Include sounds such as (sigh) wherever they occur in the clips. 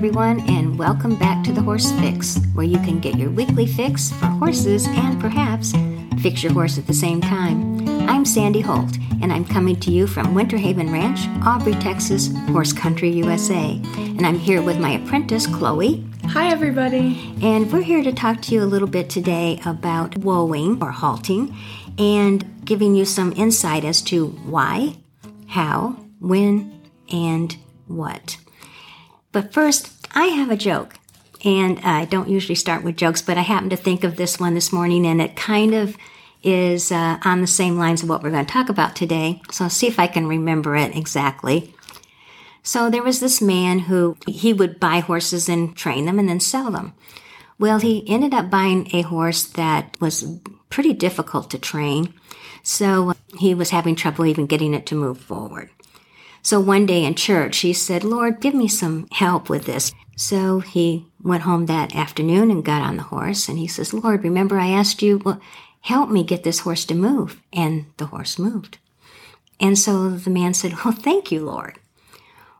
everyone, and welcome back to the Horse Fix, where you can get your weekly fix for horses and perhaps fix your horse at the same time. I'm Sandi Holt, and I'm coming to you from Winter Haven Ranch, Aubrey, Texas, Horse Country, USA. And I'm here with my apprentice, Chloe. Hi, everybody. And we're here to talk to you a little bit today about wowing or halting and giving you some insight as to why, how, when, and what. But first, I have a joke. And I don't usually start with jokes, but I happened to think of this one this morning, and it kind of is uh, on the same lines of what we're going to talk about today. So I'll see if I can remember it exactly. So there was this man who he would buy horses and train them and then sell them. Well, he ended up buying a horse that was pretty difficult to train. So he was having trouble even getting it to move forward. So one day in church, he said, Lord, give me some help with this. So he went home that afternoon and got on the horse and he says, Lord, remember I asked you, well, help me get this horse to move. And the horse moved. And so the man said, well, thank you, Lord.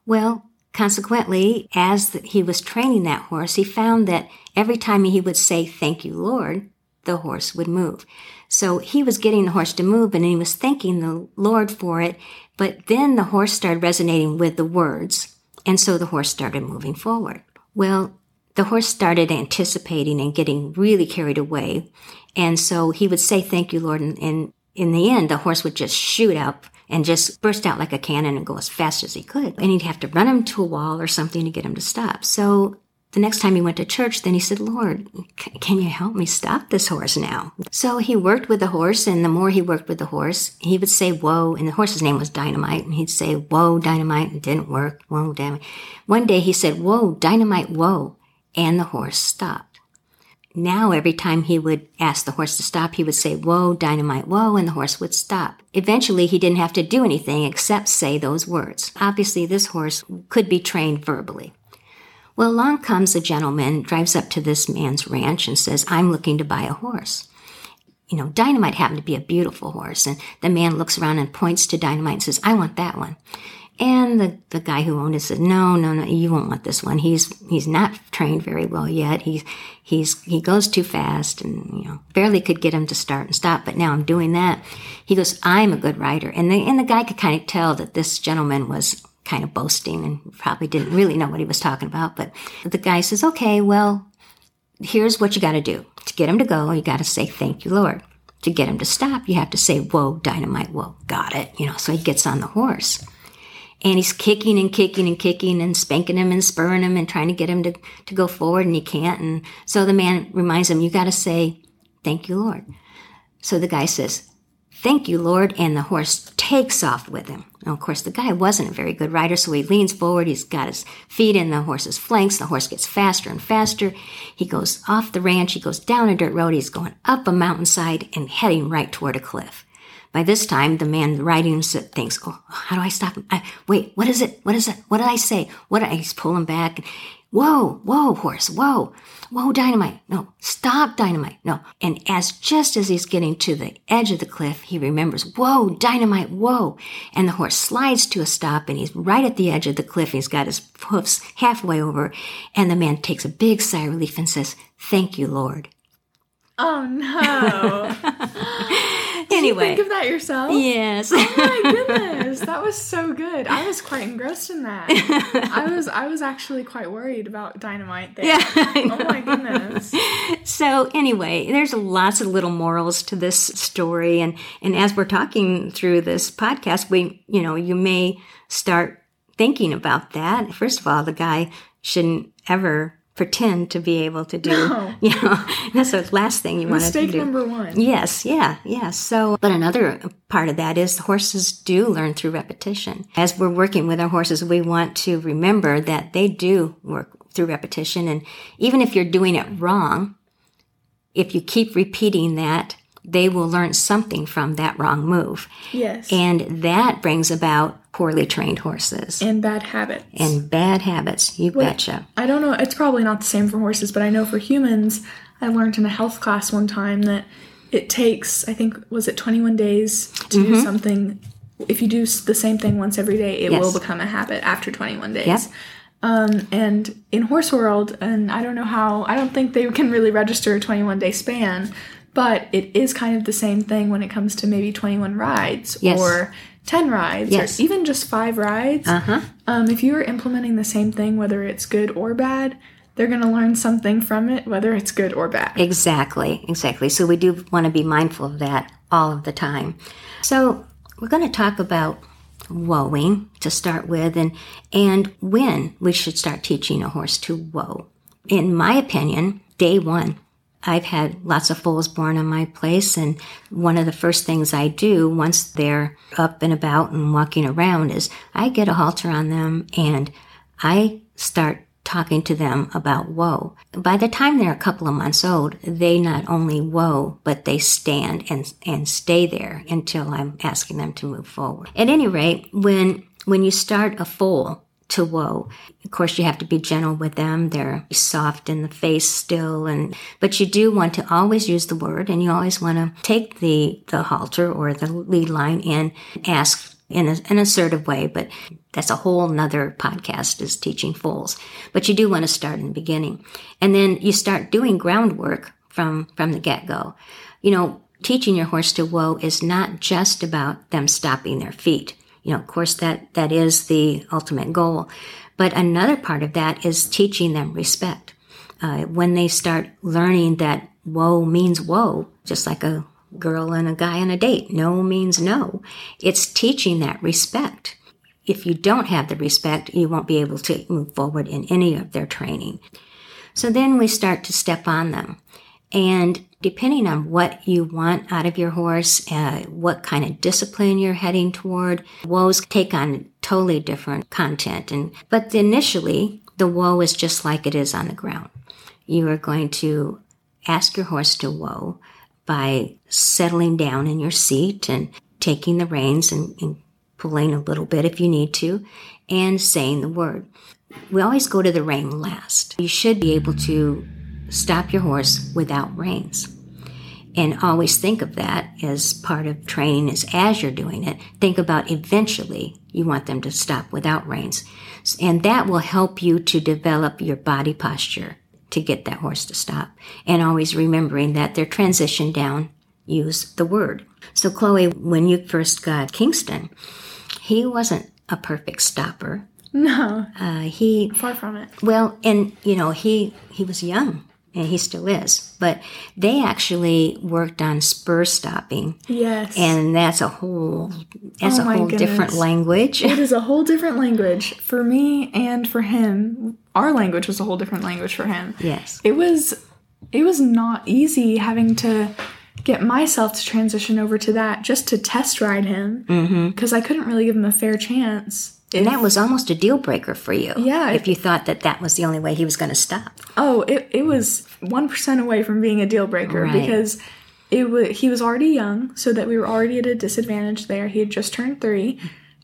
Well, consequently, as he was training that horse, he found that every time he would say, thank you, Lord, the horse would move. So he was getting the horse to move and he was thanking the Lord for it. But then the horse started resonating with the words. And so the horse started moving forward. Well, the horse started anticipating and getting really carried away. And so he would say, thank you, Lord. And, and in the end, the horse would just shoot up and just burst out like a cannon and go as fast as he could. And he'd have to run him to a wall or something to get him to stop. So the next time he went to church, then he said, Lord, can you help me stop this horse now? So he worked with the horse, and the more he worked with the horse, he would say, Whoa, and the horse's name was Dynamite, and he'd say, Whoa, Dynamite, it didn't work. Whoa, Dynamite. One day he said, Whoa, Dynamite, whoa, and the horse stopped. Now, every time he would ask the horse to stop, he would say, Whoa, dynamite, whoa, and the horse would stop. Eventually, he didn't have to do anything except say those words. Obviously, this horse could be trained verbally. Well, along comes a gentleman, drives up to this man's ranch and says, I'm looking to buy a horse. You know, Dynamite happened to be a beautiful horse, and the man looks around and points to Dynamite and says, I want that one. And the, the guy who owned it said, no, no, no, you won't want this one. He's, he's not trained very well yet. He's, he's, he goes too fast and, you know, barely could get him to start and stop. But now I'm doing that. He goes, I'm a good rider. And the, and the guy could kind of tell that this gentleman was kind of boasting and probably didn't really know what he was talking about. But the guy says, okay, well, here's what you got to do. To get him to go, you got to say, thank you, Lord. To get him to stop, you have to say, whoa, dynamite, whoa, got it. You know, so he gets on the horse and he's kicking and kicking and kicking and spanking him and spurring him and trying to get him to, to go forward and he can't. And so the man reminds him, you got to say, thank you, Lord. So the guy says, thank you, Lord. And the horse takes off with him. Now, of course, the guy wasn't a very good rider, so he leans forward. He's got his feet in the horse's flanks. The horse gets faster and faster. He goes off the ranch. He goes down a dirt road. He's going up a mountainside and heading right toward a cliff. By this time, the man riding thinks, "Oh, how do I stop him? I, wait, what is it? What is it? What did I say? What?" I, he's pulling back. Whoa, whoa, horse, whoa, whoa, dynamite. No, stop, dynamite. No. And as just as he's getting to the edge of the cliff, he remembers, whoa, dynamite, whoa. And the horse slides to a stop and he's right at the edge of the cliff. He's got his hoofs halfway over. And the man takes a big sigh of relief and says, Thank you, Lord. Oh no. (laughs) anyway. think of that yourself? Yes. Oh my (laughs) goodness. That was so good. I was quite engrossed in that. (laughs) I was I was actually quite worried about dynamite there. Yeah. Oh my goodness. So anyway, there's lots of little morals to this story and and as we're talking through this podcast, we you know, you may start thinking about that. First of all, the guy shouldn't ever pretend to be able to do. No. (laughs) You know, that's the last thing you want to do. Mistake number one. Yes, yeah, yeah. So, but another part of that is horses do learn through repetition. As we're working with our horses, we want to remember that they do work through repetition. And even if you're doing it wrong, if you keep repeating that, they will learn something from that wrong move. Yes. And that brings about poorly trained horses And bad habits. and bad habits. You Wait, betcha. I don't know. It's probably not the same for horses, but I know for humans, I learned in a health class one time that it takes, I think, was it 21 days to do something. If you do the same thing once every day, it Mm-hmm. Yes. will become a habit after 21 days. Yep. Um, and in horse world, and I don't know how, I don't think they can really register a 21 day span, but it is kind of the same thing when it comes to maybe 21 rides Yes. or 10 rides Yes. or even just five rides. Uh-huh. Um, if you are implementing the same thing, whether it's good or bad, they're going to learn something from it, whether it's good or bad. Exactly, exactly. So we do want to be mindful of that all of the time. So we're going to talk about whoaing to start with and and when we should start teaching a horse to whoa. In my opinion, day 1 I've had lots of foals born on my place, and one of the first things I do once they're up and about and walking around is I get a halter on them and I start talking to them about whoa. By the time they're a couple of months old, they not only whoa, but they stand and, and stay there until I'm asking them to move forward. At any rate, when, when you start a foal, to whoa. Of course, you have to be gentle with them. They're soft in the face still, and but you do want to always use the word, and you always want to take the the halter or the lead line and ask in a, an assertive way. But that's a whole nother podcast is teaching foals. But you do want to start in the beginning, and then you start doing groundwork from from the get go. You know, teaching your horse to whoa is not just about them stopping their feet you know, of course, that, that is the ultimate goal. But another part of that is teaching them respect. Uh, when they start learning that whoa means whoa, just like a girl and a guy on a date, no means no. It's teaching that respect. If you don't have the respect, you won't be able to move forward in any of their training. So then we start to step on them. And depending on what you want out of your horse, uh, what kind of discipline you're heading toward, whoas take on totally different content. And but initially, the whoa is just like it is on the ground. You are going to ask your horse to whoa by settling down in your seat and taking the reins and, and pulling a little bit if you need to, and saying the word. We always go to the rein last. You should be able to stop your horse without reins. And always think of that as part of training is as you're doing it, think about eventually you want them to stop without reins. And that will help you to develop your body posture to get that horse to stop. And always remembering that their transition down, use the word. So Chloe, when you first got Kingston, he wasn't a perfect stopper. No, Uh, he far from it. well, and you know, he he was young and he still is, but they actually worked on spur stopping, Yes. and that's a whole that's Oh a whole different language. it is a whole different language for me and for him. Our language was a whole different language for him. yes, It was it was not easy having to get myself to transition over to that just to test ride him mm-hmm. because I couldn't really give him a fair chance. And that was almost a deal breaker for you. Yeah. if you thought that that was the only way he was going to stop. Oh, it, it was 1% away from being a deal breaker Right. because it was he was already young, so that we were already at a disadvantage there. He had just turned 3.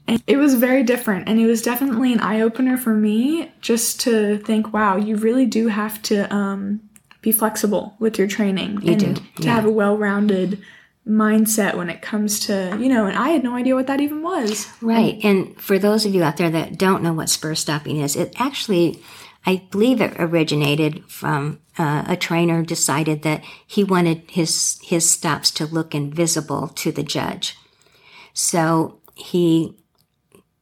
And it was very different and it was definitely an eye opener for me just to think, wow, you really do have to um, be flexible with your training and do, to yeah. have a well-rounded mindset when it comes to, you know, and I had no idea what that even was. Right. And for those of you out there that don't know what spur stopping is, it actually, I believe it originated from uh, a trainer decided that he wanted his, his stops to look invisible to the judge. So he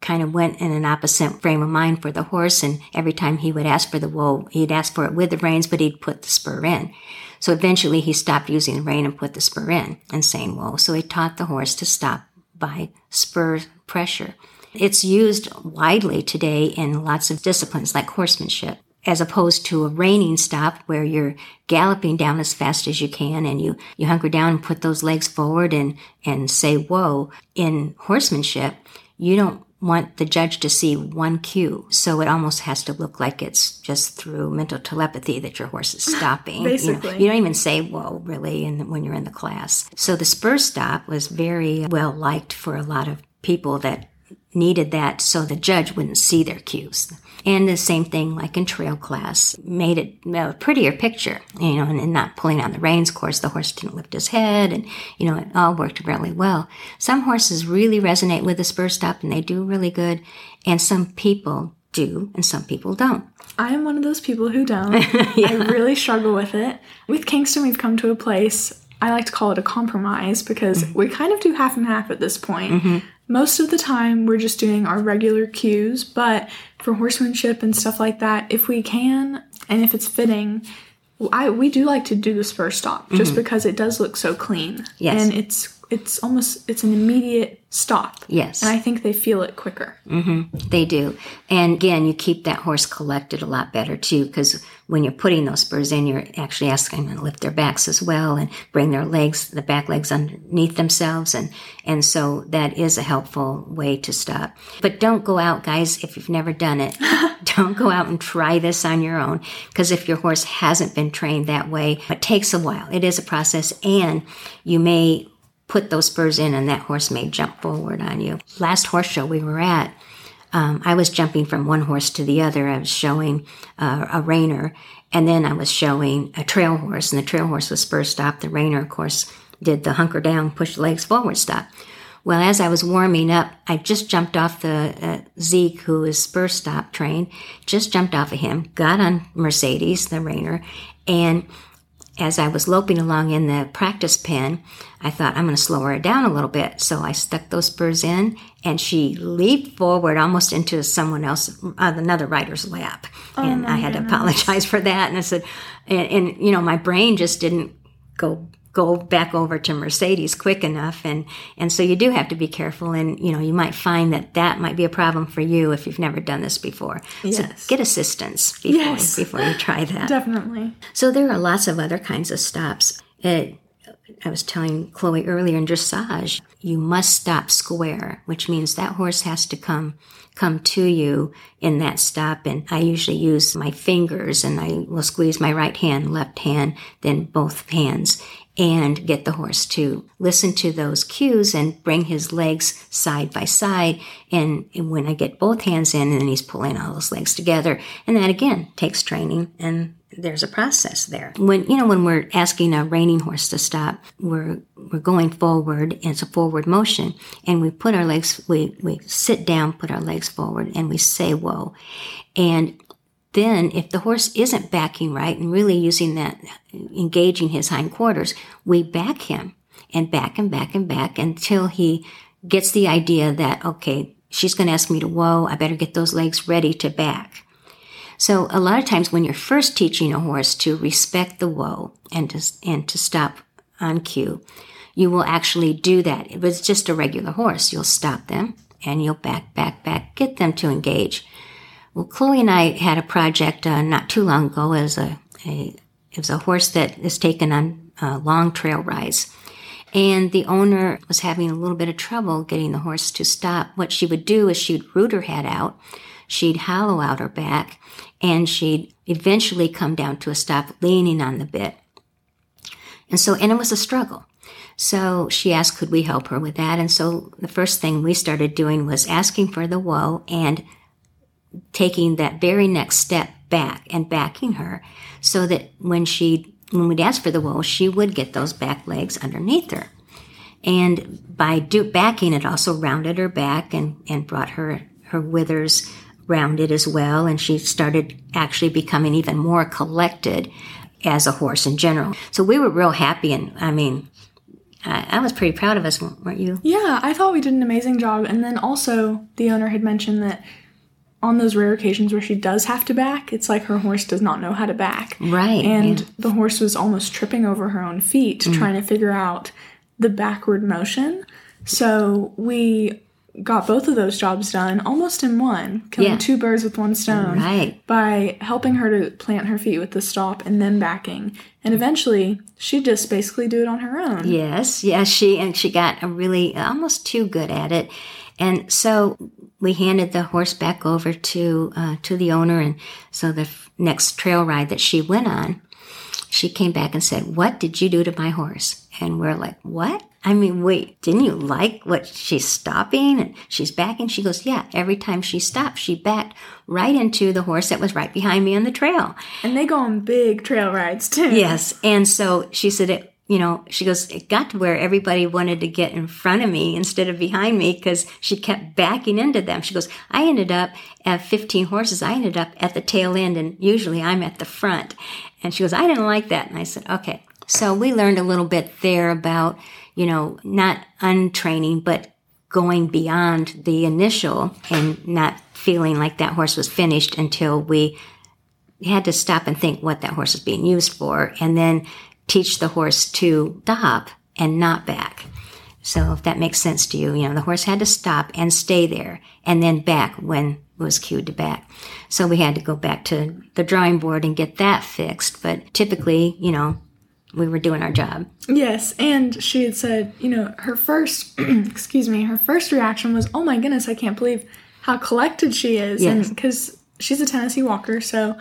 kind of went in an opposite frame of mind for the horse. And every time he would ask for the wool, he'd ask for it with the reins, but he'd put the spur in. So eventually he stopped using the rein and put the spur in and saying wool. So he taught the horse to stop by spur pressure. It's used widely today in lots of disciplines like horsemanship, as opposed to a reining stop where you're galloping down as fast as you can and you, you hunker down and put those legs forward and, and say whoa. In horsemanship, you don't want the judge to see one cue. So it almost has to look like it's just through mental telepathy that your horse is (laughs) stopping. You know, Basically. you don't even say whoa really in, when you're in the class. So the spur stop was very well liked for a lot of people that needed that so the judge wouldn't see their cues. And the same thing like in trail class made it a prettier picture, you know, and, and not pulling on the reins. Of course, the horse didn't lift his head and, you know, it all worked really well. Some horses really resonate with the spur stop and they do really good. And some people do and some people don't. I am one of those people who don't. (laughs) I really struggle with it. With Kingston, we've come to a place, I like to call it a compromise because mm-hmm. we kind of do half and half at this point. Mm-hmm. Most of the time, we're just doing our regular cues, but for horsemanship and stuff like that, if we can and if it's fitting, I we do like to do the spur stop just mm-hmm. because it does look so clean. Yes. And it's it's almost it's an immediate stop. Yes. And I think they feel it quicker. Mm-hmm. They do. And again, you keep that horse collected a lot better too, because when you're putting those spurs in, you're actually asking them to lift their backs as well and bring their legs, the back legs underneath themselves. And, and so that is a helpful way to stop. But don't go out, guys, if you've never done it. (laughs) don't go out and try this on your own, because if your horse hasn't been trained that way, it takes a while. It is a process and you may put those spurs in and that horse may jump forward on you. Last horse show we were at, um, I was jumping from one horse to the other. I was showing uh, a reiner, and then I was showing a trail horse, and the trail horse was spur stop. The reiner, of course, did the hunker down, push legs forward stop. Well, as I was warming up, I just jumped off the uh, Zeke, who is spur stop trained, just jumped off of him, got on Mercedes, the reiner, and as I was loping along in the practice pen, I thought I'm going to slow her down a little bit. So I stuck those spurs in, and she leaped forward almost into someone else, uh, another rider's lap. and I had to apologize (laughs) for that. And I said, and, and you know, my brain just didn't go go back over to Mercedes quick enough and and so you do have to be careful and you know you might find that that might be a problem for you if you've never done this before Yes. so get assistance before Yes. before you try that Definitely. so there are lots of other kinds of stops. It, I was telling Chloe earlier in dressage, you must stop square, which means that horse has to come come to you in that stop. And I usually use my fingers and I will squeeze my right hand, left hand, then both hands and get the horse to listen to those cues and bring his legs side by side. And, when I get both hands in, and then he's pulling all those legs together. And that again takes training and there's a process there. When you know when we're asking a reining horse to stop, we're we're going forward. It's a forward motion, and we put our legs. We we sit down, put our legs forward, and we say "whoa," and then if the horse isn't backing right and really using that, engaging his hindquarters, we back him and back and back and back until he gets the idea that okay, she's going to ask me to whoa. I better get those legs ready to back. So a lot of times when you're first teaching a horse to respect the whoa and to, and to stop on cue, you will actually do that. If it's just a regular horse, you'll stop them and you'll back, back, back, get them to engage. Well, Chloe and I had a project uh, not too long ago as a, a it was a horse that is taken on uh, long trail rides. And the owner was having a little bit of trouble getting the horse to stop. What she would do is she'd root her head out, she'd hollow out her back, and she'd eventually come down to a stop leaning on the bit. And so, and it was a struggle. So she asked, could we help her with that? And so the first thing we started doing was asking for the whoa and taking that very next step back and backing her so that when she when we'd ask for the whoa, she would get those back legs underneath her. And by do, backing, it also rounded her back and, and brought her, her withers rounded as well. And she started actually becoming even more collected as a horse in general. So we were real happy. And I mean, I, I was pretty proud of us, weren't you? Yeah, I thought we did an amazing job. And then also, the owner had mentioned that on those rare occasions where she does have to back, it's like her horse does not know how to back. Right. And yeah. the horse was almost tripping over her own feet mm. trying to figure out the backward motion. So we got both of those jobs done almost in one, killing Yeah. two birds with one stone Right. by helping her to plant her feet with the stop and then backing. And eventually, she'd just basically do it on her own. Yes, yes, she and she got a really almost too good at it, and so we handed the horse back over to uh, to the owner, and so the f- next trail ride that she went on, she came back and said, "What did you do to my horse?" And we're like, "What?" I mean, wait, didn't you like what she's stopping and she's backing? She goes, Yeah, every time she stopped, she backed right into the horse that was right behind me on the trail. And they go on big trail rides too. Yes. And so she said it, you know, she goes, it got to where everybody wanted to get in front of me instead of behind me because she kept backing into them. She goes, I ended up at 15 horses. I ended up at the tail end and usually I'm at the front. And she goes, I didn't like that. And I said, okay. So we learned a little bit there about, you know, not untraining, but going beyond the initial and not feeling like that horse was finished until we had to stop and think what that horse is being used for. And then teach the horse to stop and not back. So if that makes sense to you, you know, the horse had to stop and stay there and then back when it was cued to back. So we had to go back to the drawing board and get that fixed. But typically, you know, we were doing our job. Yes, and she had said, you know, her first, (clears throat) excuse me, her first reaction was, "Oh my goodness, I can't believe how collected she is," Yes. and because she's a Tennessee Walker, so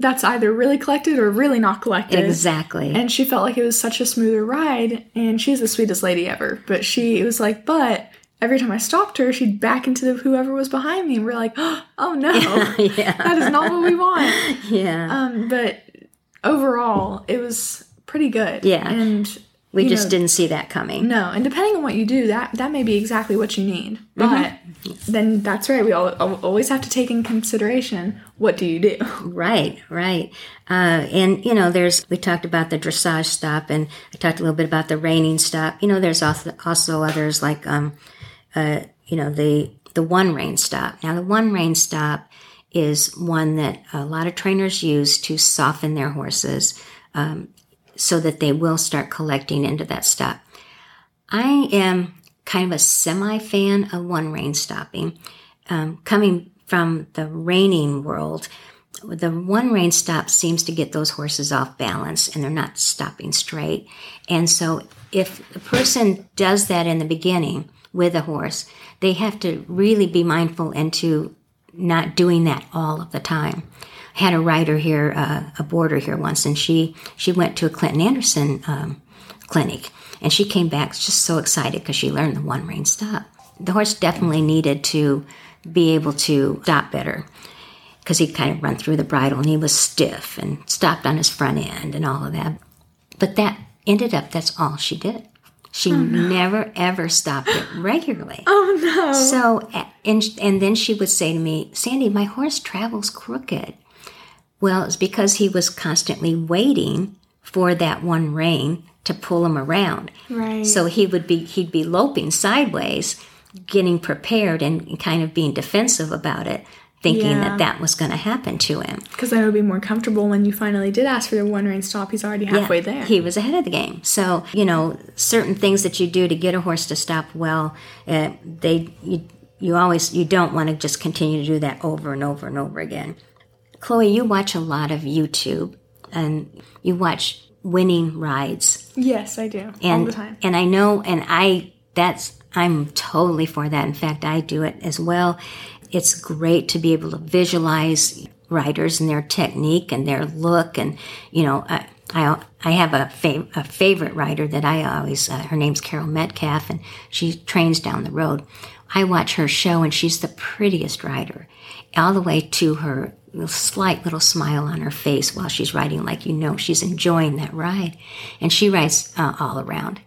that's either really collected or really not collected. Exactly. And she felt like it was such a smoother ride, and she's the sweetest lady ever. But she was like, but every time I stopped her, she'd back into the, whoever was behind me, and we're like, (gasps) oh no, (laughs) yeah. that is not what we want. (laughs) yeah. Um, but overall, it was pretty good. Yeah. and we you just know, didn't see that coming. no, and depending on what you do, that that may be exactly what you need. Mm-hmm. But then that's right. We all, always have to take in consideration what do you do. (laughs) Right, right. Uh, and, you know, there's, we talked about the dressage stop and I talked a little bit about the reining stop. You know, there's also, also others like, um, uh, you know, the, the one rein stop. Now, the one rein stop is one that a lot of trainers use to soften their horses, um, so that they will start collecting into that stop. I am kind of a semi fan of one rein stopping. Um, coming from the reining world, the one rein stop seems to get those horses off balance and they're not stopping straight. And so if a person does that in the beginning with a horse, they have to really be mindful into not doing that all of the time. Had a rider here, uh, a boarder here once, and she she went to a Clinton Anderson um, clinic, and she came back just so excited because she learned the one rein stop. The horse definitely needed to be able to stop better because he'd kind of run through the bridle and he was stiff and stopped on his front end and all of that. But that ended up that's all she did. She never ever stopped it regularly. Oh no! So, and, and then she would say to me, Sandi, my horse travels crooked. Well, it's because he was constantly waiting for that one rein to pull him around. Right. So he would be, he'd be loping sideways, getting prepared and kind of being defensive about it, thinking Yeah. that that was going to happen to him. Because then it would be more comfortable when you finally did ask for the one rein stop. He's already halfway there. He was ahead of the game. So, you know, certain things that you do to get a horse to stop well, uh, they, you, you always, you don't want to just continue to do that over and over and over again. Chloe, you watch a lot of YouTube and you watch winning rides yes, I do and all the time. and I know and I that's I'm totally for that. In fact, I do it as well. It's great to be able to visualize riders and their technique and their look and you know I I, I have a, fav- a favorite rider that I always, uh, her name's Carol Metcalf, and she trains down the road. I watch her show, and she's the prettiest rider, all the way to her slight little smile on her face while she's riding, like you know she's enjoying that ride. And she rides uh, all around.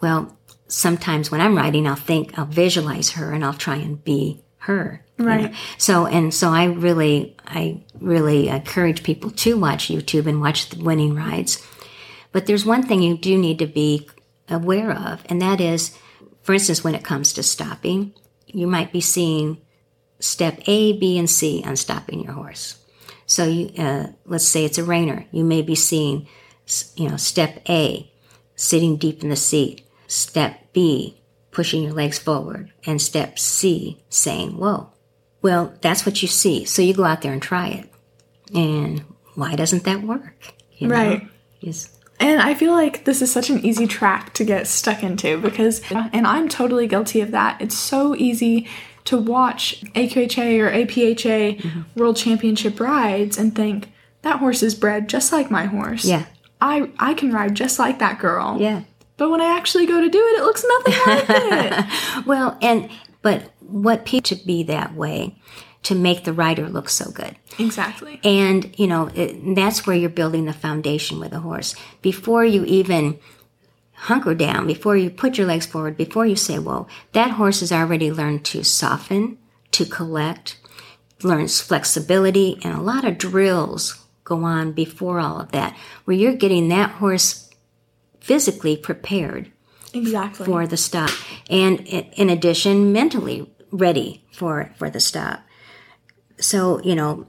Well, sometimes when I'm riding, I'll think, I'll visualize her and I'll try and be her. you know. Right. So, and so I really, I really encourage people to watch YouTube and watch the winning rides. But there's one thing you do need to be aware of, and that is, for instance, when it comes to stopping, you might be seeing step A, B, and C on stopping your horse. So you, uh, let's say it's a reiner. You may be seeing, you know, step A, sitting deep in the seat. Step B, pushing your legs forward. And step C, saying, whoa. Well, that's what you see. So you go out there and try it. And why doesn't that work? You know? Right. Yes. And I feel like this is such an easy track to get stuck into because, and I'm totally guilty of that. It's so easy to watch AQHA or APHA Mm-hmm. World Championship rides and think that horse is bred just like my horse. Yeah. I I can ride just like that girl. Yeah. But when I actually go to do it, it looks nothing like it. (laughs) Well, and but what people should be that way. to make the rider look so good. Exactly. And, you know, it, that's where you're building the foundation with a horse. Before you even hunker down, before you put your legs forward, before you say, whoa, that horse has already learned to soften, to collect, learns flexibility, and a lot of drills go on before all of that, where you're getting that horse physically prepared Exactly. for the stop. And in addition, mentally ready for, for the stop. So, you know,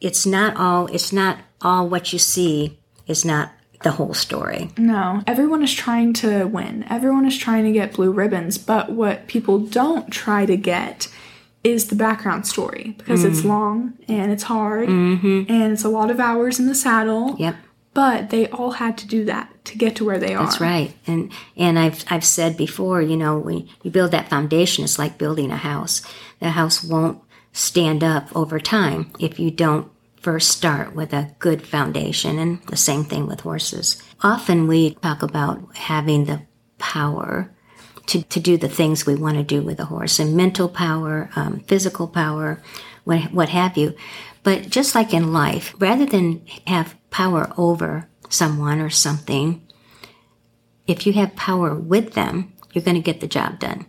it's not all, it's not all what you see is not the whole story. No, everyone is trying to win. Everyone is trying to get blue ribbons, but what people don't try to get is the background story because it's mm. long and it's hard mm-hmm. and it's a lot of hours in the saddle. Yep. But they all had to do that to get to where they are. That's right. And and I've I've said before, you know, when you build that foundation, it's like building a house. The house won't stand up over time if you don't first start with a good foundation. And the same thing with horses. Often we talk about having the power to, to do the things we want to do with a horse and mental power, um, physical power, what, what have you. But just like in life, rather than have power over someone or something, if you have power with them, you're going to get the job done.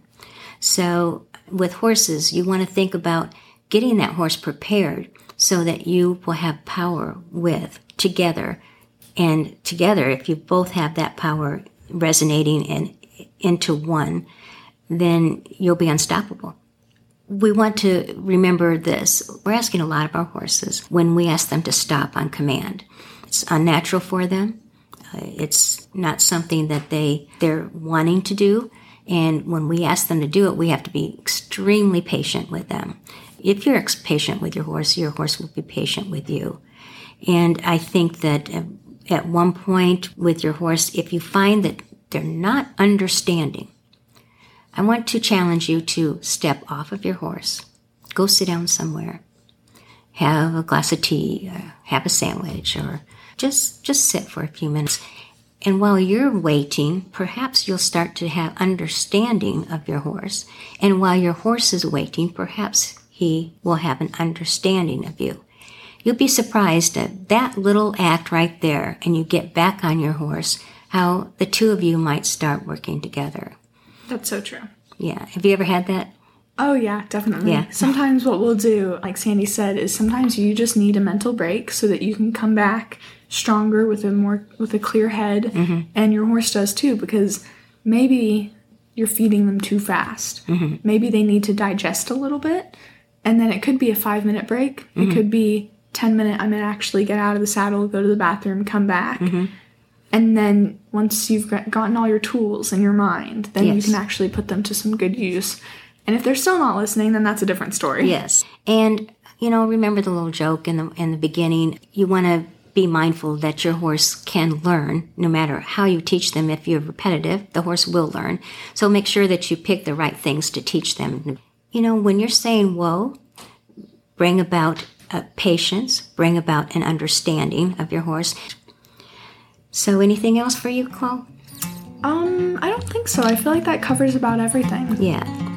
So with horses, you want to think about getting that horse prepared so that you will have power with together. And together, if you both have that power resonating and into one, then you'll be unstoppable. We want to remember this. We're asking a lot of our horses when we ask them to stop on command. It's unnatural for them. Uh, it's not something that they they're wanting to do. And when we ask them to do it, we have to be extremely patient with them. If you're patient with your horse, your horse will be patient with you. And I think that uh, at one point with your horse, if you find that they're not understanding, I want to challenge you to step off of your horse, go sit down somewhere, have a glass of tea, or have a sandwich, or just just sit for a few minutes. And while you're waiting, perhaps you'll start to have understanding of your horse. And while your horse is waiting, perhaps he will have an understanding of you. You'll be surprised at that little act right there, and you get back on your horse, how the two of you might start working together. That's so true. Yeah. Have you ever had that? Oh yeah, definitely. Yeah. Sometimes what we'll do, like Sandi said, is sometimes you just need a mental break so that you can come back stronger with a more with a clear head, Mm-hmm. and your horse does too because maybe you're feeding them too fast. Mm-hmm. Maybe they need to digest a little bit, and then it could be a five minute break. Mm-hmm. It could be ten minute. I'm gonna actually get out of the saddle, go to the bathroom, come back. Mm-hmm. And then once you've gotten all your tools in your mind, then you can actually put them to some good use. And if they're still not listening, then that's a different story. Yes. And, you know, remember the little joke in the, in the beginning. You want to be mindful that your horse can learn no matter how you teach them. If you're repetitive, the horse will learn. So make sure that you pick the right things to teach them. You know, when you're saying whoa, bring about uh, patience, bring about an understanding of your horse. So anything else for you, Chloe? Um, I don't think so. I feel like that covers about everything. Yeah.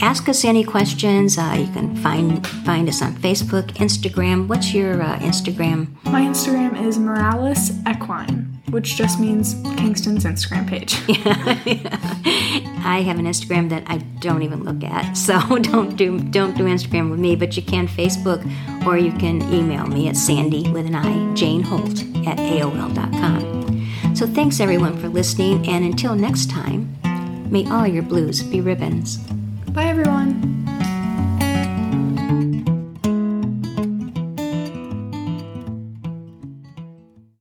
Ask us any questions. Uh, you can find find us on Facebook, Instagram. What's your uh, Instagram? My Instagram is Morales Equine, which just means Kingston's Instagram page. (laughs) Yeah, I have an Instagram that I don't even look at, (laughs) so don't do don't do Instagram with me. But you can Facebook, or you can email me at Sandi with an I Jane Holt at AOL.com. So thanks everyone for listening, and until next time, may all your blues be ribbons. Bye, everyone.